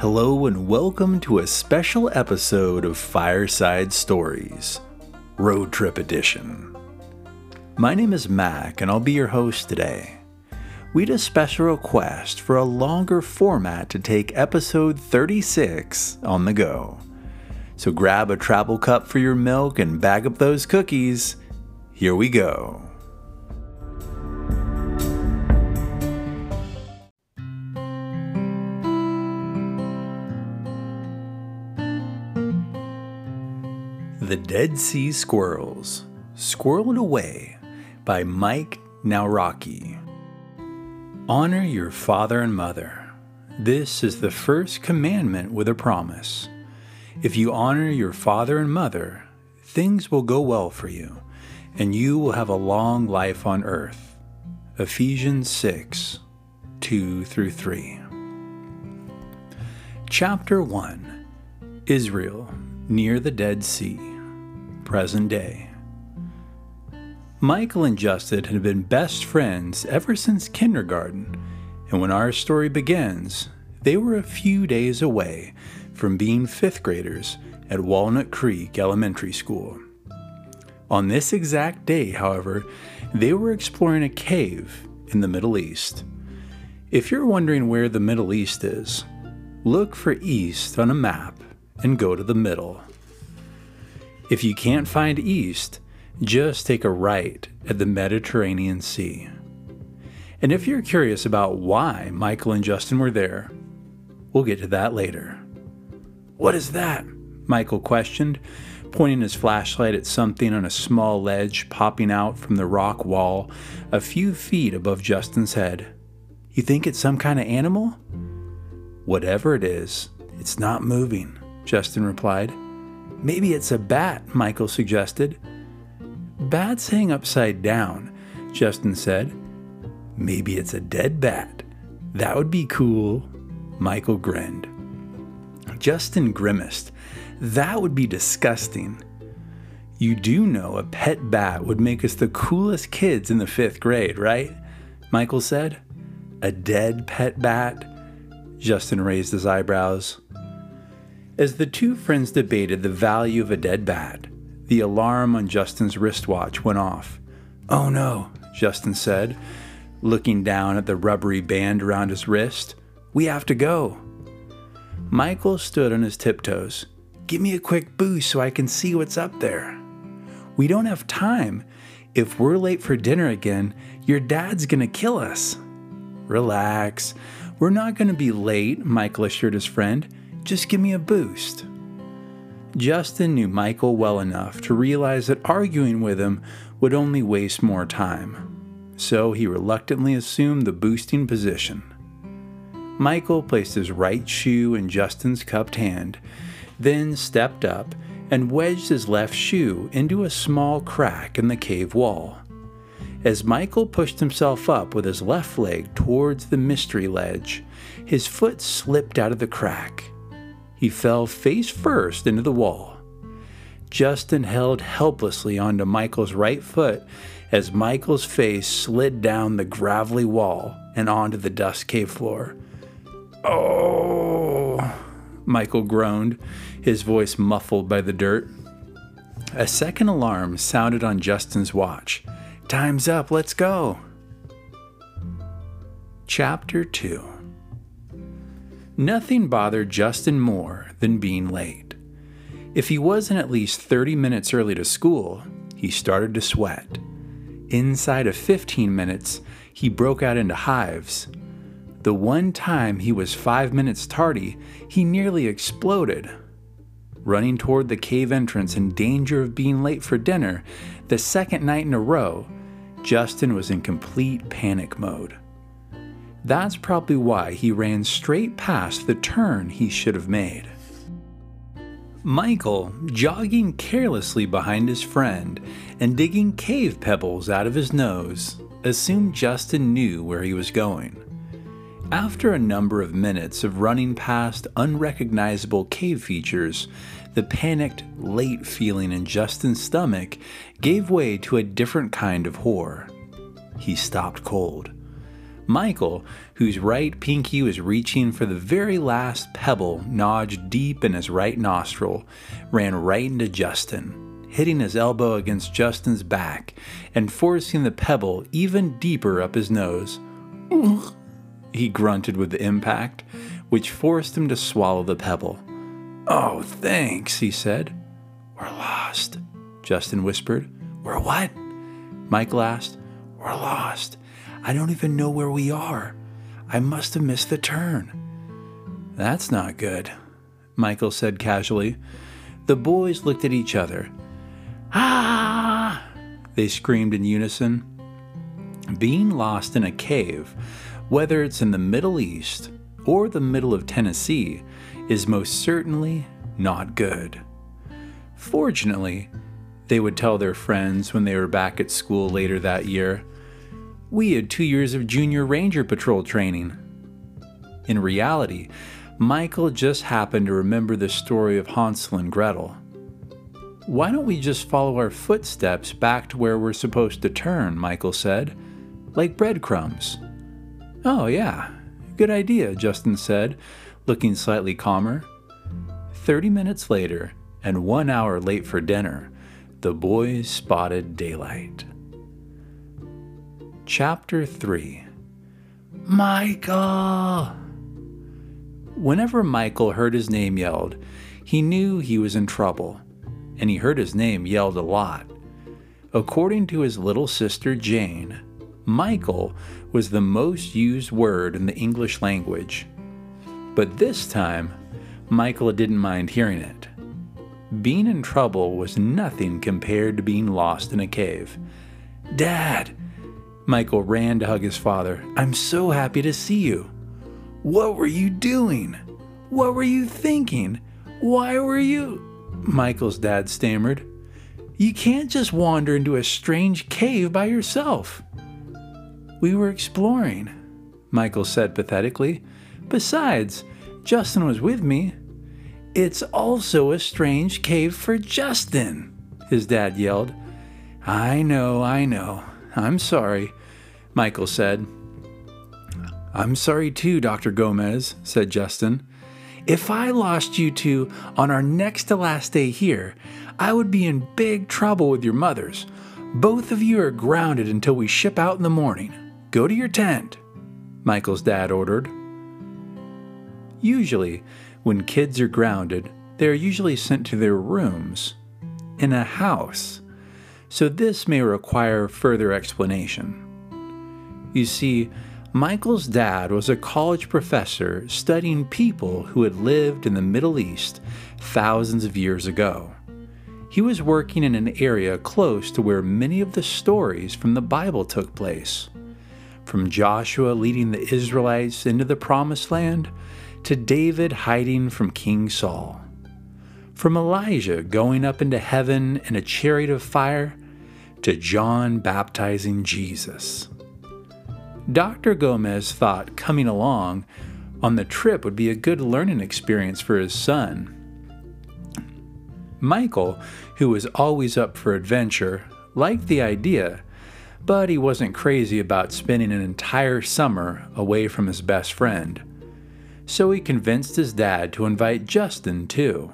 Hello, and welcome to a special episode of Fireside Stories, Road Trip Edition. My name is Mac, and I'll be your host today. We had a special request for a longer format to take episode 36 on the go. So grab a travel cup for your milk and bag up those cookies. Here we go. The Dead Sea Squirrels Squirreled Away by Mike Nawrocki. Honor your father and mother. This is the first commandment with a promise. If you honor your father and mother, things will go well for you, and you will have a long life on earth. Ephesians 6 2 through 3. Chapter 1 Israel near the Dead Sea present day. Michael and Justin had been best friends ever since kindergarten, and when our story begins, they were a few days away from being fifth graders at Walnut Creek Elementary School. On this exact day, however, they were exploring a cave in the Middle East. If you're wondering where the Middle East is, look for East on a map and go to the middle. If you can't find east, just take a right at the Mediterranean Sea. And if you're curious about why Michael and Justin were there, we'll get to that later. What is that? Michael questioned, pointing his flashlight at something on a small ledge popping out from the rock wall a few feet above Justin's head. You think it's some kind of animal? Whatever it is, it's not moving, Justin replied. Maybe it's a bat, Michael suggested. Bats hang upside down, Justin said. Maybe it's a dead bat. That would be cool. Michael grinned. Justin grimaced. That would be disgusting. You do know a pet bat would make us the coolest kids in the fifth grade, right? Michael said. A dead pet bat? Justin raised his eyebrows. As the two friends debated the value of a dead bat, the alarm on Justin's wristwatch went off. Oh no, Justin said, looking down at the rubbery band around his wrist. We have to go. Michael stood on his tiptoes. Give me a quick boost so I can see what's up there. We don't have time. If we're late for dinner again, your dad's gonna kill us. Relax. We're not gonna be late, Michael assured his friend. Just give me a boost. Justin knew Michael well enough to realize that arguing with him would only waste more time, so he reluctantly assumed the boosting position. Michael placed his right shoe in Justin's cupped hand, then stepped up and wedged his left shoe into a small crack in the cave wall. As Michael pushed himself up with his left leg towards the mystery ledge, his foot slipped out of the crack he fell face first into the wall. Justin held helplessly onto Michael's right foot as Michael's face slid down the gravelly wall and onto the dust cave floor. Oh, Michael groaned, his voice muffled by the dirt. A second alarm sounded on Justin's watch. Time's up, let's go. Chapter 2 Nothing bothered Justin more than being late. If he wasn't at least 30 minutes early to school, he started to sweat. Inside of 15 minutes, he broke out into hives. The one time he was five minutes tardy, he nearly exploded. Running toward the cave entrance in danger of being late for dinner, the second night in a row, Justin was in complete panic mode. That's probably why he ran straight past the turn he should have made. Michael, jogging carelessly behind his friend and digging cave pebbles out of his nose, assumed Justin knew where he was going. After a number of minutes of running past unrecognizable cave features, the panicked, late feeling in Justin's stomach gave way to a different kind of horror. He stopped cold. Michael, whose right pinky was reaching for the very last pebble nodged deep in his right nostril, ran right into Justin, hitting his elbow against Justin's back and forcing the pebble even deeper up his nose. He grunted with the impact, which forced him to swallow the pebble. Oh, thanks, he said. We're lost, Justin whispered. We're what? Michael asked. We're lost. I don't even know where we are. I must have missed the turn. That's not good, Michael said casually. The boys looked at each other. Ah! They screamed in unison. Being lost in a cave, whether it's in the Middle East or the middle of Tennessee, is most certainly not good. Fortunately, they would tell their friends when they were back at school later that year, we had two years of junior ranger patrol training. In reality, Michael just happened to remember the story of Hansel and Gretel. Why don't we just follow our footsteps back to where we're supposed to turn? Michael said. Like breadcrumbs. Oh, yeah, good idea, Justin said, looking slightly calmer. Thirty minutes later, and one hour late for dinner, the boys spotted daylight. Chapter 3 Michael! Whenever Michael heard his name yelled, he knew he was in trouble, and he heard his name yelled a lot. According to his little sister Jane, Michael was the most used word in the English language. But this time, Michael didn't mind hearing it. Being in trouble was nothing compared to being lost in a cave. Dad, Michael ran to hug his father. I'm so happy to see you. What were you doing? What were you thinking? Why were you? Michael's dad stammered. You can't just wander into a strange cave by yourself. We were exploring, Michael said pathetically. Besides, Justin was with me. It's also a strange cave for Justin, his dad yelled. I know, I know. I'm sorry. Michael said. I'm sorry too, Dr. Gomez, said Justin. If I lost you two on our next to last day here, I would be in big trouble with your mothers. Both of you are grounded until we ship out in the morning. Go to your tent, Michael's dad ordered. Usually, when kids are grounded, they are usually sent to their rooms in a house, so this may require further explanation. You see, Michael's dad was a college professor studying people who had lived in the Middle East thousands of years ago. He was working in an area close to where many of the stories from the Bible took place. From Joshua leading the Israelites into the Promised Land to David hiding from King Saul. From Elijah going up into heaven in a chariot of fire to John baptizing Jesus. Dr. Gomez thought coming along on the trip would be a good learning experience for his son. Michael, who was always up for adventure, liked the idea, but he wasn't crazy about spending an entire summer away from his best friend. So he convinced his dad to invite Justin too.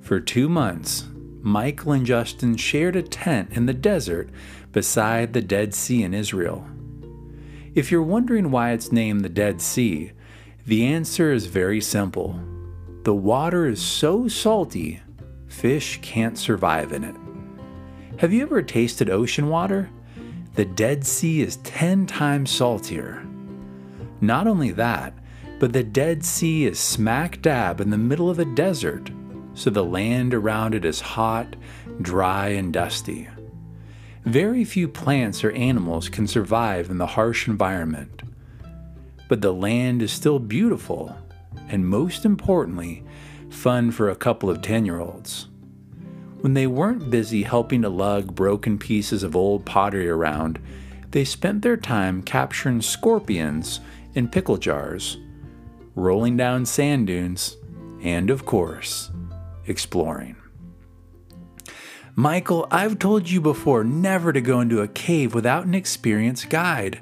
For two months, Michael and Justin shared a tent in the desert beside the Dead Sea in Israel. If you're wondering why it's named the Dead Sea, the answer is very simple. The water is so salty, fish can't survive in it. Have you ever tasted ocean water? The Dead Sea is 10 times saltier. Not only that, but the Dead Sea is smack dab in the middle of a desert, so the land around it is hot, dry, and dusty. Very few plants or animals can survive in the harsh environment. But the land is still beautiful, and most importantly, fun for a couple of 10 year olds. When they weren't busy helping to lug broken pieces of old pottery around, they spent their time capturing scorpions in pickle jars, rolling down sand dunes, and of course, exploring. Michael, I've told you before never to go into a cave without an experienced guide.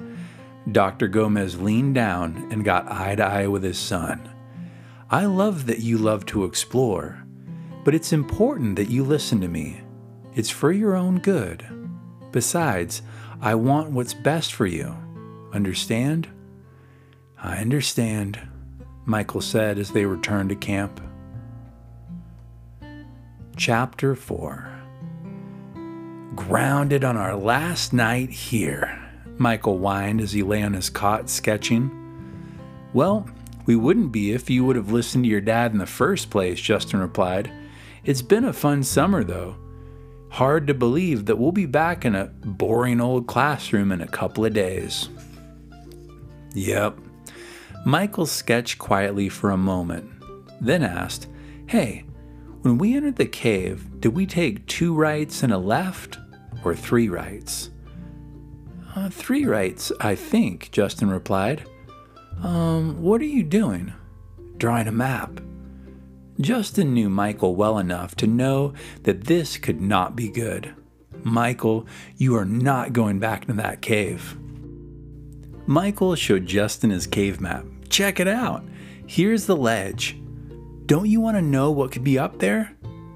Dr. Gomez leaned down and got eye to eye with his son. I love that you love to explore, but it's important that you listen to me. It's for your own good. Besides, I want what's best for you. Understand? I understand, Michael said as they returned to camp. Chapter 4 Grounded on our last night here, Michael whined as he lay on his cot sketching. Well, we wouldn't be if you would have listened to your dad in the first place, Justin replied. It's been a fun summer, though. Hard to believe that we'll be back in a boring old classroom in a couple of days. Yep. Michael sketched quietly for a moment, then asked, Hey, when we entered the cave, did we take two rights and a left, or three rights? Uh, three rights, I think, Justin replied. Um, what are you doing? Drawing a map. Justin knew Michael well enough to know that this could not be good. Michael, you are not going back to that cave. Michael showed Justin his cave map. Check it out. Here's the ledge. Don't you want to know what could be up there?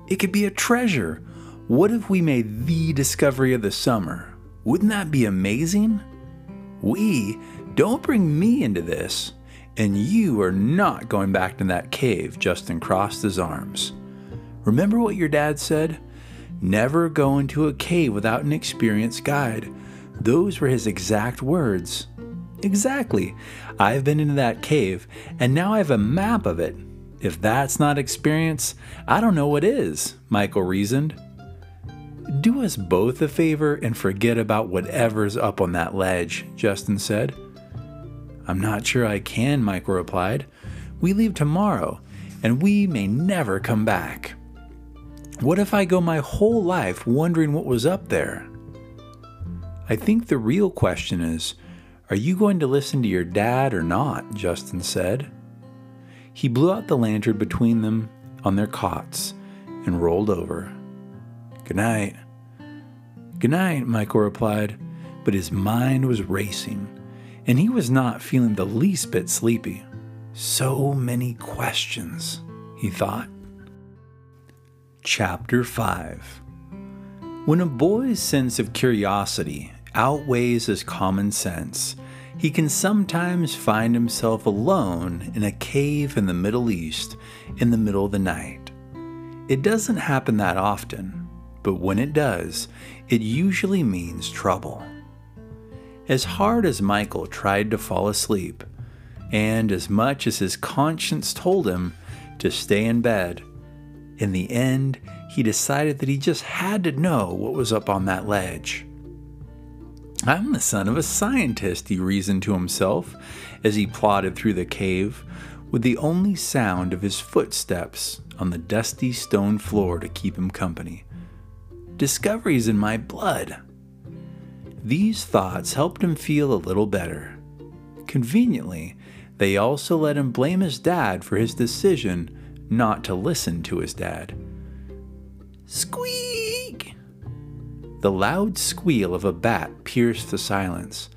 It could be a treasure. What if we made the discovery of the summer? Wouldn't that be amazing? We, don't bring me into this. And you are not going back to that cave, Justin crossed his arms. Remember what your dad said? Never go into a cave without an experienced guide. Those were his exact words. Exactly. I've been into that cave, and now I have a map of it. If that's not experience, I don't know what is, Michael reasoned. Do us both a favor and forget about whatever's up on that ledge, Justin said. I'm not sure I can, Michael replied. We leave tomorrow, and we may never come back. What if I go my whole life wondering what was up there? I think the real question is Are you going to listen to your dad or not? Justin said. He blew out the lantern between them on their cots and rolled over. Good night. Good night, Michael replied, but his mind was racing and he was not feeling the least bit sleepy. So many questions, he thought. Chapter 5 When a boy's sense of curiosity outweighs his common sense, he can sometimes find himself alone in a cave in the Middle East in the middle of the night. It doesn't happen that often, but when it does, it usually means trouble. As hard as Michael tried to fall asleep, and as much as his conscience told him to stay in bed, in the end, he decided that he just had to know what was up on that ledge. I'm the son of a scientist, he reasoned to himself as he plodded through the cave, with the only sound of his footsteps on the dusty stone floor to keep him company. Discoveries in my blood. These thoughts helped him feel a little better. Conveniently, they also let him blame his dad for his decision not to listen to his dad. Squeak! The loud squeal of a bat pierced the silence.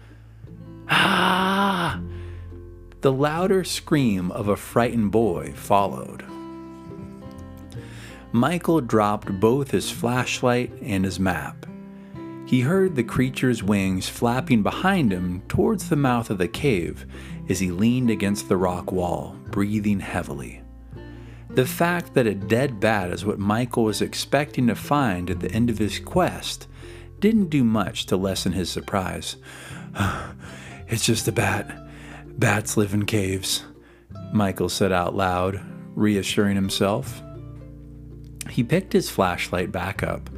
Ah! The louder scream of a frightened boy followed. Michael dropped both his flashlight and his map. He heard the creature's wings flapping behind him towards the mouth of the cave as he leaned against the rock wall, breathing heavily. The fact that a dead bat is what Michael was expecting to find at the end of his quest didn't do much to lessen his surprise. it's just a bat. Bats live in caves, Michael said out loud, reassuring himself. He picked his flashlight back up,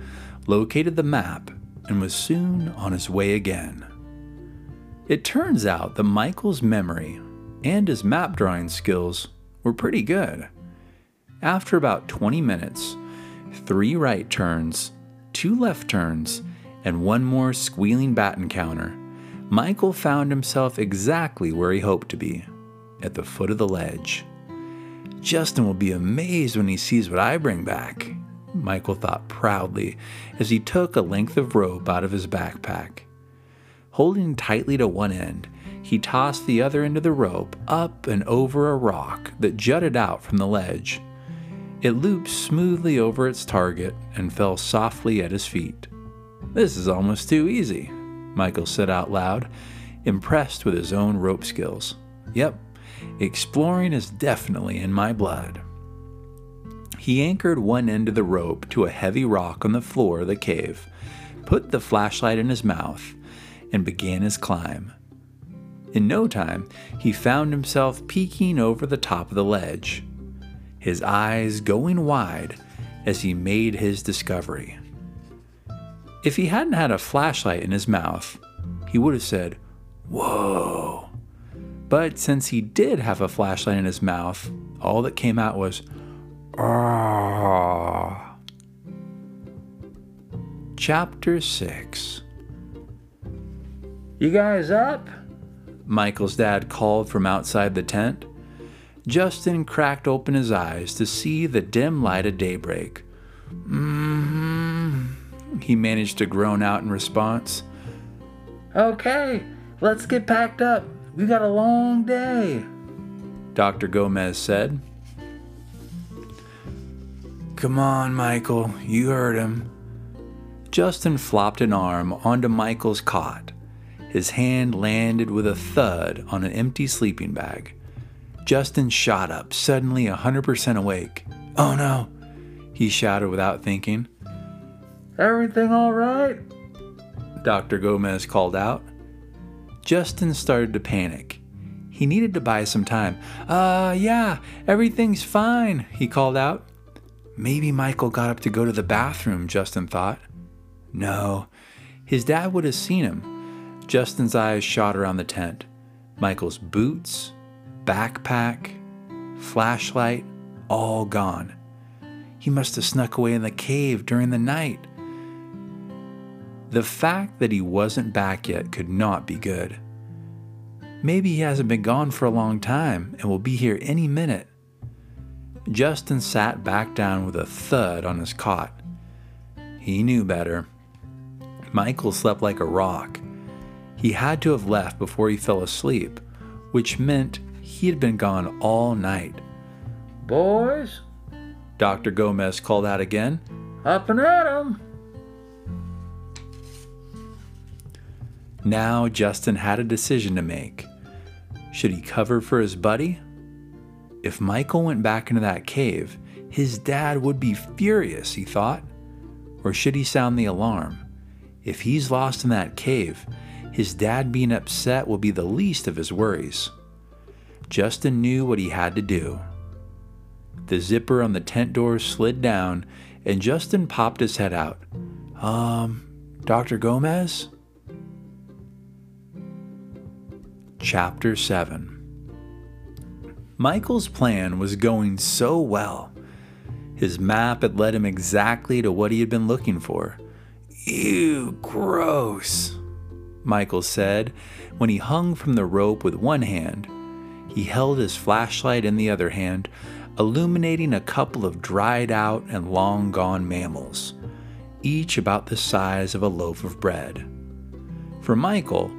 located the map, and was soon on his way again. It turns out that Michael's memory and his map drawing skills were pretty good. After about 20 minutes, three right turns, two left turns, and one more squealing bat encounter, Michael found himself exactly where he hoped to be at the foot of the ledge. Justin will be amazed when he sees what I bring back, Michael thought proudly as he took a length of rope out of his backpack. Holding tightly to one end, he tossed the other end of the rope up and over a rock that jutted out from the ledge. It looped smoothly over its target and fell softly at his feet. This is almost too easy, Michael said out loud, impressed with his own rope skills. Yep, exploring is definitely in my blood. He anchored one end of the rope to a heavy rock on the floor of the cave, put the flashlight in his mouth, and began his climb. In no time, he found himself peeking over the top of the ledge, his eyes going wide as he made his discovery. If he hadn't had a flashlight in his mouth, he would have said, Whoa. But since he did have a flashlight in his mouth, all that came out was, Ah. Chapter 6 You guys up? Michael's dad called from outside the tent. Justin cracked open his eyes to see the dim light of daybreak. Mm he managed to groan out in response. Okay, let's get packed up. We got a long day, Dr. Gomez said. Come on, Michael, you heard him. Justin flopped an arm onto Michael's cot his hand landed with a thud on an empty sleeping bag. Justin shot up, suddenly 100% awake. Oh no, he shouted without thinking. Everything all right? Dr. Gomez called out. Justin started to panic. He needed to buy some time. Uh, yeah, everything's fine, he called out. Maybe Michael got up to go to the bathroom, Justin thought. No, his dad would have seen him. Justin's eyes shot around the tent. Michael's boots, backpack, flashlight, all gone. He must have snuck away in the cave during the night. The fact that he wasn't back yet could not be good. Maybe he hasn't been gone for a long time and will be here any minute. Justin sat back down with a thud on his cot. He knew better. Michael slept like a rock. He had to have left before he fell asleep, which meant he had been gone all night. Boys, Dr. Gomez called out again. Up and at 'em. Now Justin had a decision to make. Should he cover for his buddy? If Michael went back into that cave, his dad would be furious, he thought. Or should he sound the alarm? If he's lost in that cave, his dad being upset will be the least of his worries. Justin knew what he had to do. The zipper on the tent door slid down, and Justin popped his head out. Um, Dr. Gomez? Chapter 7 Michael's plan was going so well. His map had led him exactly to what he had been looking for. Ew, gross. Michael said when he hung from the rope with one hand. He held his flashlight in the other hand, illuminating a couple of dried out and long gone mammals, each about the size of a loaf of bread. For Michael,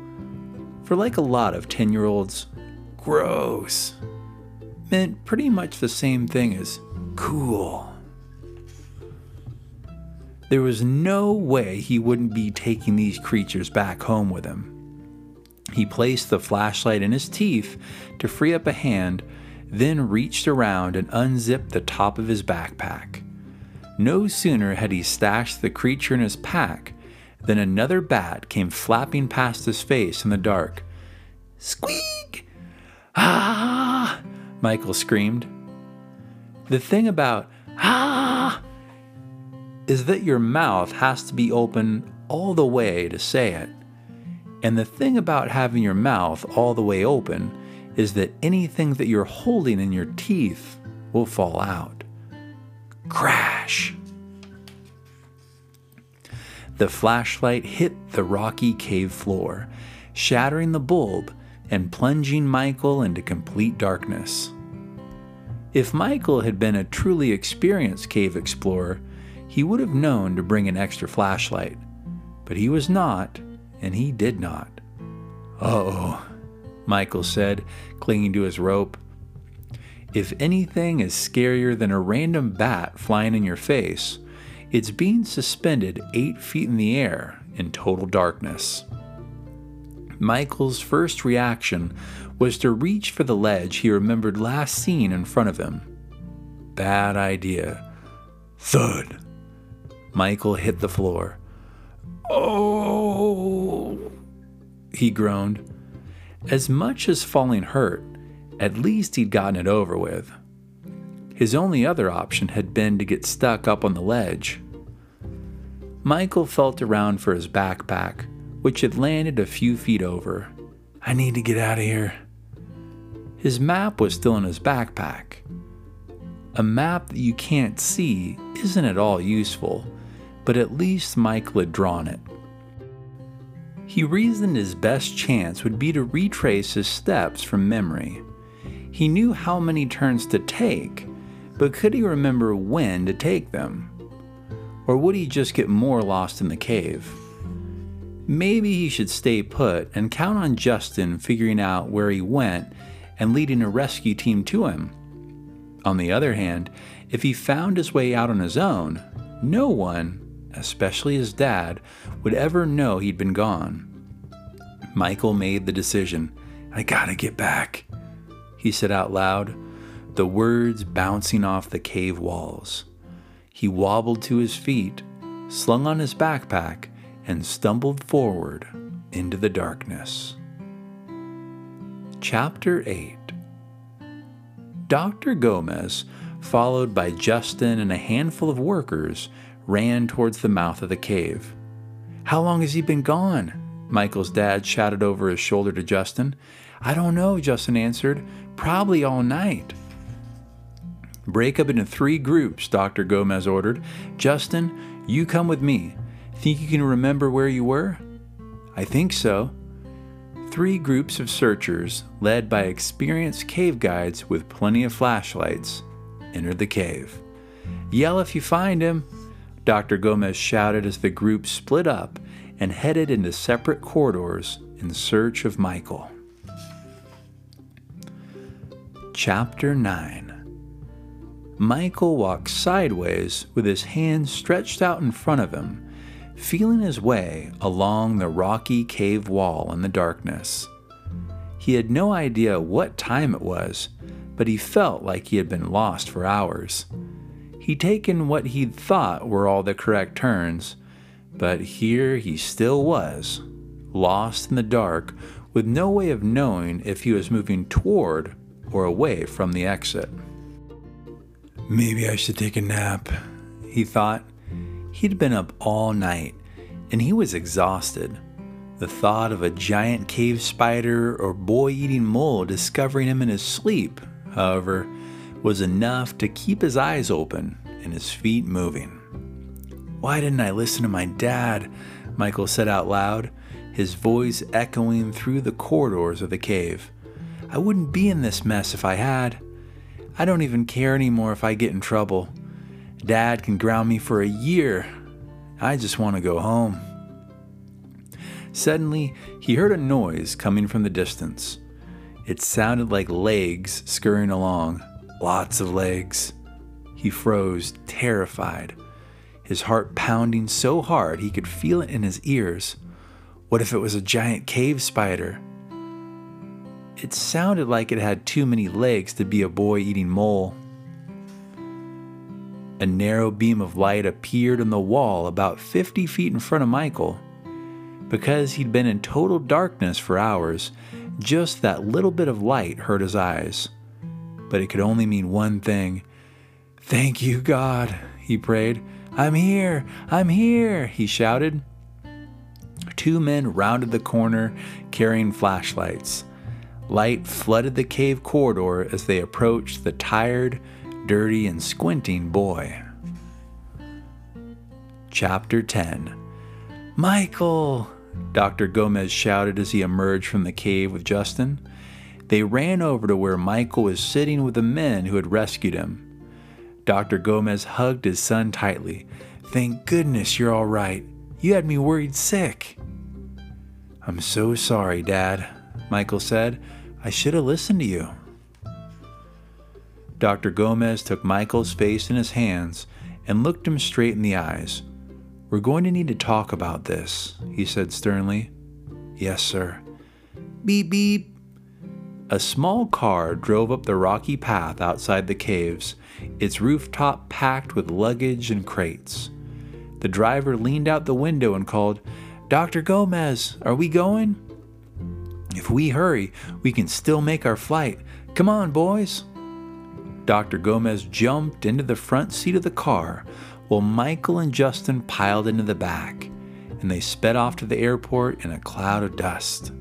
for like a lot of 10 year olds, gross meant pretty much the same thing as cool. There was no way he wouldn't be taking these creatures back home with him. He placed the flashlight in his teeth to free up a hand, then reached around and unzipped the top of his backpack. No sooner had he stashed the creature in his pack than another bat came flapping past his face in the dark. Squeak! Ah! Michael screamed. The thing about ah is that your mouth has to be open all the way to say it. And the thing about having your mouth all the way open is that anything that you're holding in your teeth will fall out. Crash! The flashlight hit the rocky cave floor, shattering the bulb and plunging Michael into complete darkness. If Michael had been a truly experienced cave explorer, he would have known to bring an extra flashlight, but he was not, and he did not. oh, Michael said, clinging to his rope. If anything is scarier than a random bat flying in your face, it's being suspended eight feet in the air in total darkness. Michael's first reaction was to reach for the ledge he remembered last seen in front of him. Bad idea. Thud. Michael hit the floor. Oh, he groaned. As much as falling hurt, at least he'd gotten it over with. His only other option had been to get stuck up on the ledge. Michael felt around for his backpack, which had landed a few feet over. I need to get out of here. His map was still in his backpack. A map that you can't see isn't at all useful, but at least Michael had drawn it. He reasoned his best chance would be to retrace his steps from memory. He knew how many turns to take, but could he remember when to take them? Or would he just get more lost in the cave? Maybe he should stay put and count on Justin figuring out where he went and leading a rescue team to him. On the other hand, if he found his way out on his own, no one, especially his dad, would ever know he'd been gone. Michael made the decision. I gotta get back, he said out loud, the words bouncing off the cave walls. He wobbled to his feet, slung on his backpack, and stumbled forward into the darkness. Chapter 8 Dr. Gomez, followed by Justin and a handful of workers, ran towards the mouth of the cave. How long has he been gone? Michael's dad shouted over his shoulder to Justin. I don't know, Justin answered. Probably all night. Break up into three groups, Dr. Gomez ordered. Justin, you come with me. Think you can remember where you were? I think so. Three groups of searchers, led by experienced cave guides with plenty of flashlights, entered the cave. Yell if you find him, Dr. Gomez shouted as the group split up and headed into separate corridors in search of Michael. Chapter 9 Michael walked sideways with his hands stretched out in front of him feeling his way along the rocky cave wall in the darkness. He had no idea what time it was, but he felt like he had been lost for hours. He'd taken what he'd thought were all the correct turns, but here he still was, lost in the dark, with no way of knowing if he was moving toward or away from the exit. Maybe I should take a nap, he thought. He'd been up all night, and he was exhausted. The thought of a giant cave spider or boy eating mole discovering him in his sleep, however, was enough to keep his eyes open and his feet moving. Why didn't I listen to my dad? Michael said out loud, his voice echoing through the corridors of the cave. I wouldn't be in this mess if I had. I don't even care anymore if I get in trouble. Dad can ground me for a year. I just want to go home. Suddenly, he heard a noise coming from the distance. It sounded like legs scurrying along, lots of legs. He froze, terrified, his heart pounding so hard he could feel it in his ears. What if it was a giant cave spider? It sounded like it had too many legs to be a boy eating mole. A narrow beam of light appeared on the wall about 50 feet in front of Michael. Because he'd been in total darkness for hours, just that little bit of light hurt his eyes. But it could only mean one thing. Thank you, God, he prayed. I'm here! I'm here! he shouted. Two men rounded the corner carrying flashlights. Light flooded the cave corridor as they approached the tired, dirty, and squinting boy. Chapter 10 Michael! Dr. Gomez shouted as he emerged from the cave with Justin. They ran over to where Michael was sitting with the men who had rescued him. Dr. Gomez hugged his son tightly. Thank goodness you're all right. You had me worried sick. I'm so sorry, Dad, Michael said. I should have listened to you. Dr. Gomez took Michael's face in his hands and looked him straight in the eyes. We're going to need to talk about this, he said sternly. Yes, sir. Beep beep. A small car drove up the rocky path outside the caves, its rooftop packed with luggage and crates. The driver leaned out the window and called, Dr. Gomez, are we going? If we hurry, we can still make our flight. Come on, boys. Dr. Gomez jumped into the front seat of the car while Michael and Justin piled into the back, and they sped off to the airport in a cloud of dust.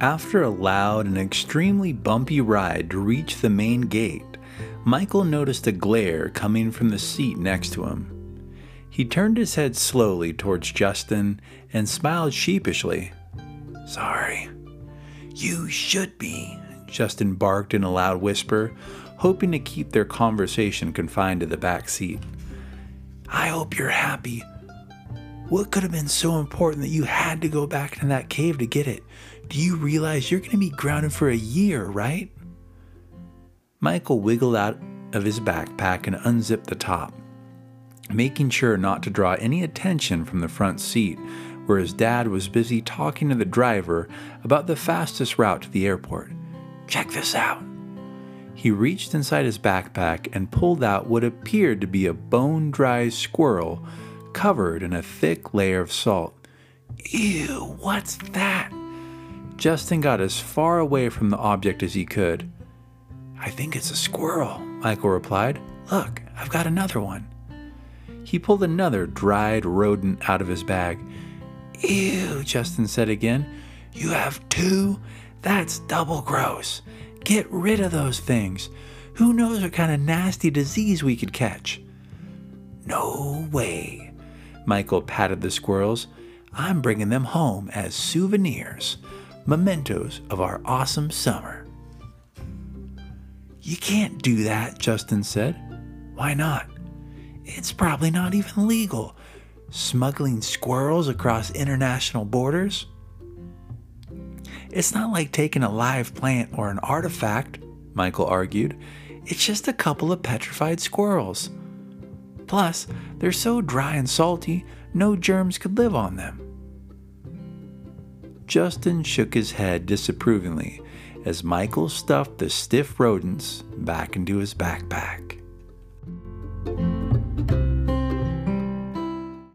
After a loud and extremely bumpy ride to reach the main gate, Michael noticed a glare coming from the seat next to him. He turned his head slowly towards Justin and smiled sheepishly. Sorry. You should be, Justin barked in a loud whisper, hoping to keep their conversation confined to the back seat. I hope you're happy. What could have been so important that you had to go back into that cave to get it? Do you realize you're going to be grounded for a year, right? Michael wiggled out of his backpack and unzipped the top, making sure not to draw any attention from the front seat, where his dad was busy talking to the driver about the fastest route to the airport. Check this out. He reached inside his backpack and pulled out what appeared to be a bone dry squirrel covered in a thick layer of salt. Ew, what's that? Justin got as far away from the object as he could. I think it's a squirrel, Michael replied. Look, I've got another one. He pulled another dried rodent out of his bag. Ew, Justin said again. You have two? That's double gross. Get rid of those things. Who knows what kind of nasty disease we could catch? No way. Michael patted the squirrels. I'm bringing them home as souvenirs, mementos of our awesome summer. You can't do that, Justin said. Why not? It's probably not even legal. Smuggling squirrels across international borders? It's not like taking a live plant or an artifact, Michael argued. It's just a couple of petrified squirrels. Plus, they're so dry and salty, no germs could live on them. Justin shook his head disapprovingly as Michael stuffed the stiff rodents back into his backpack.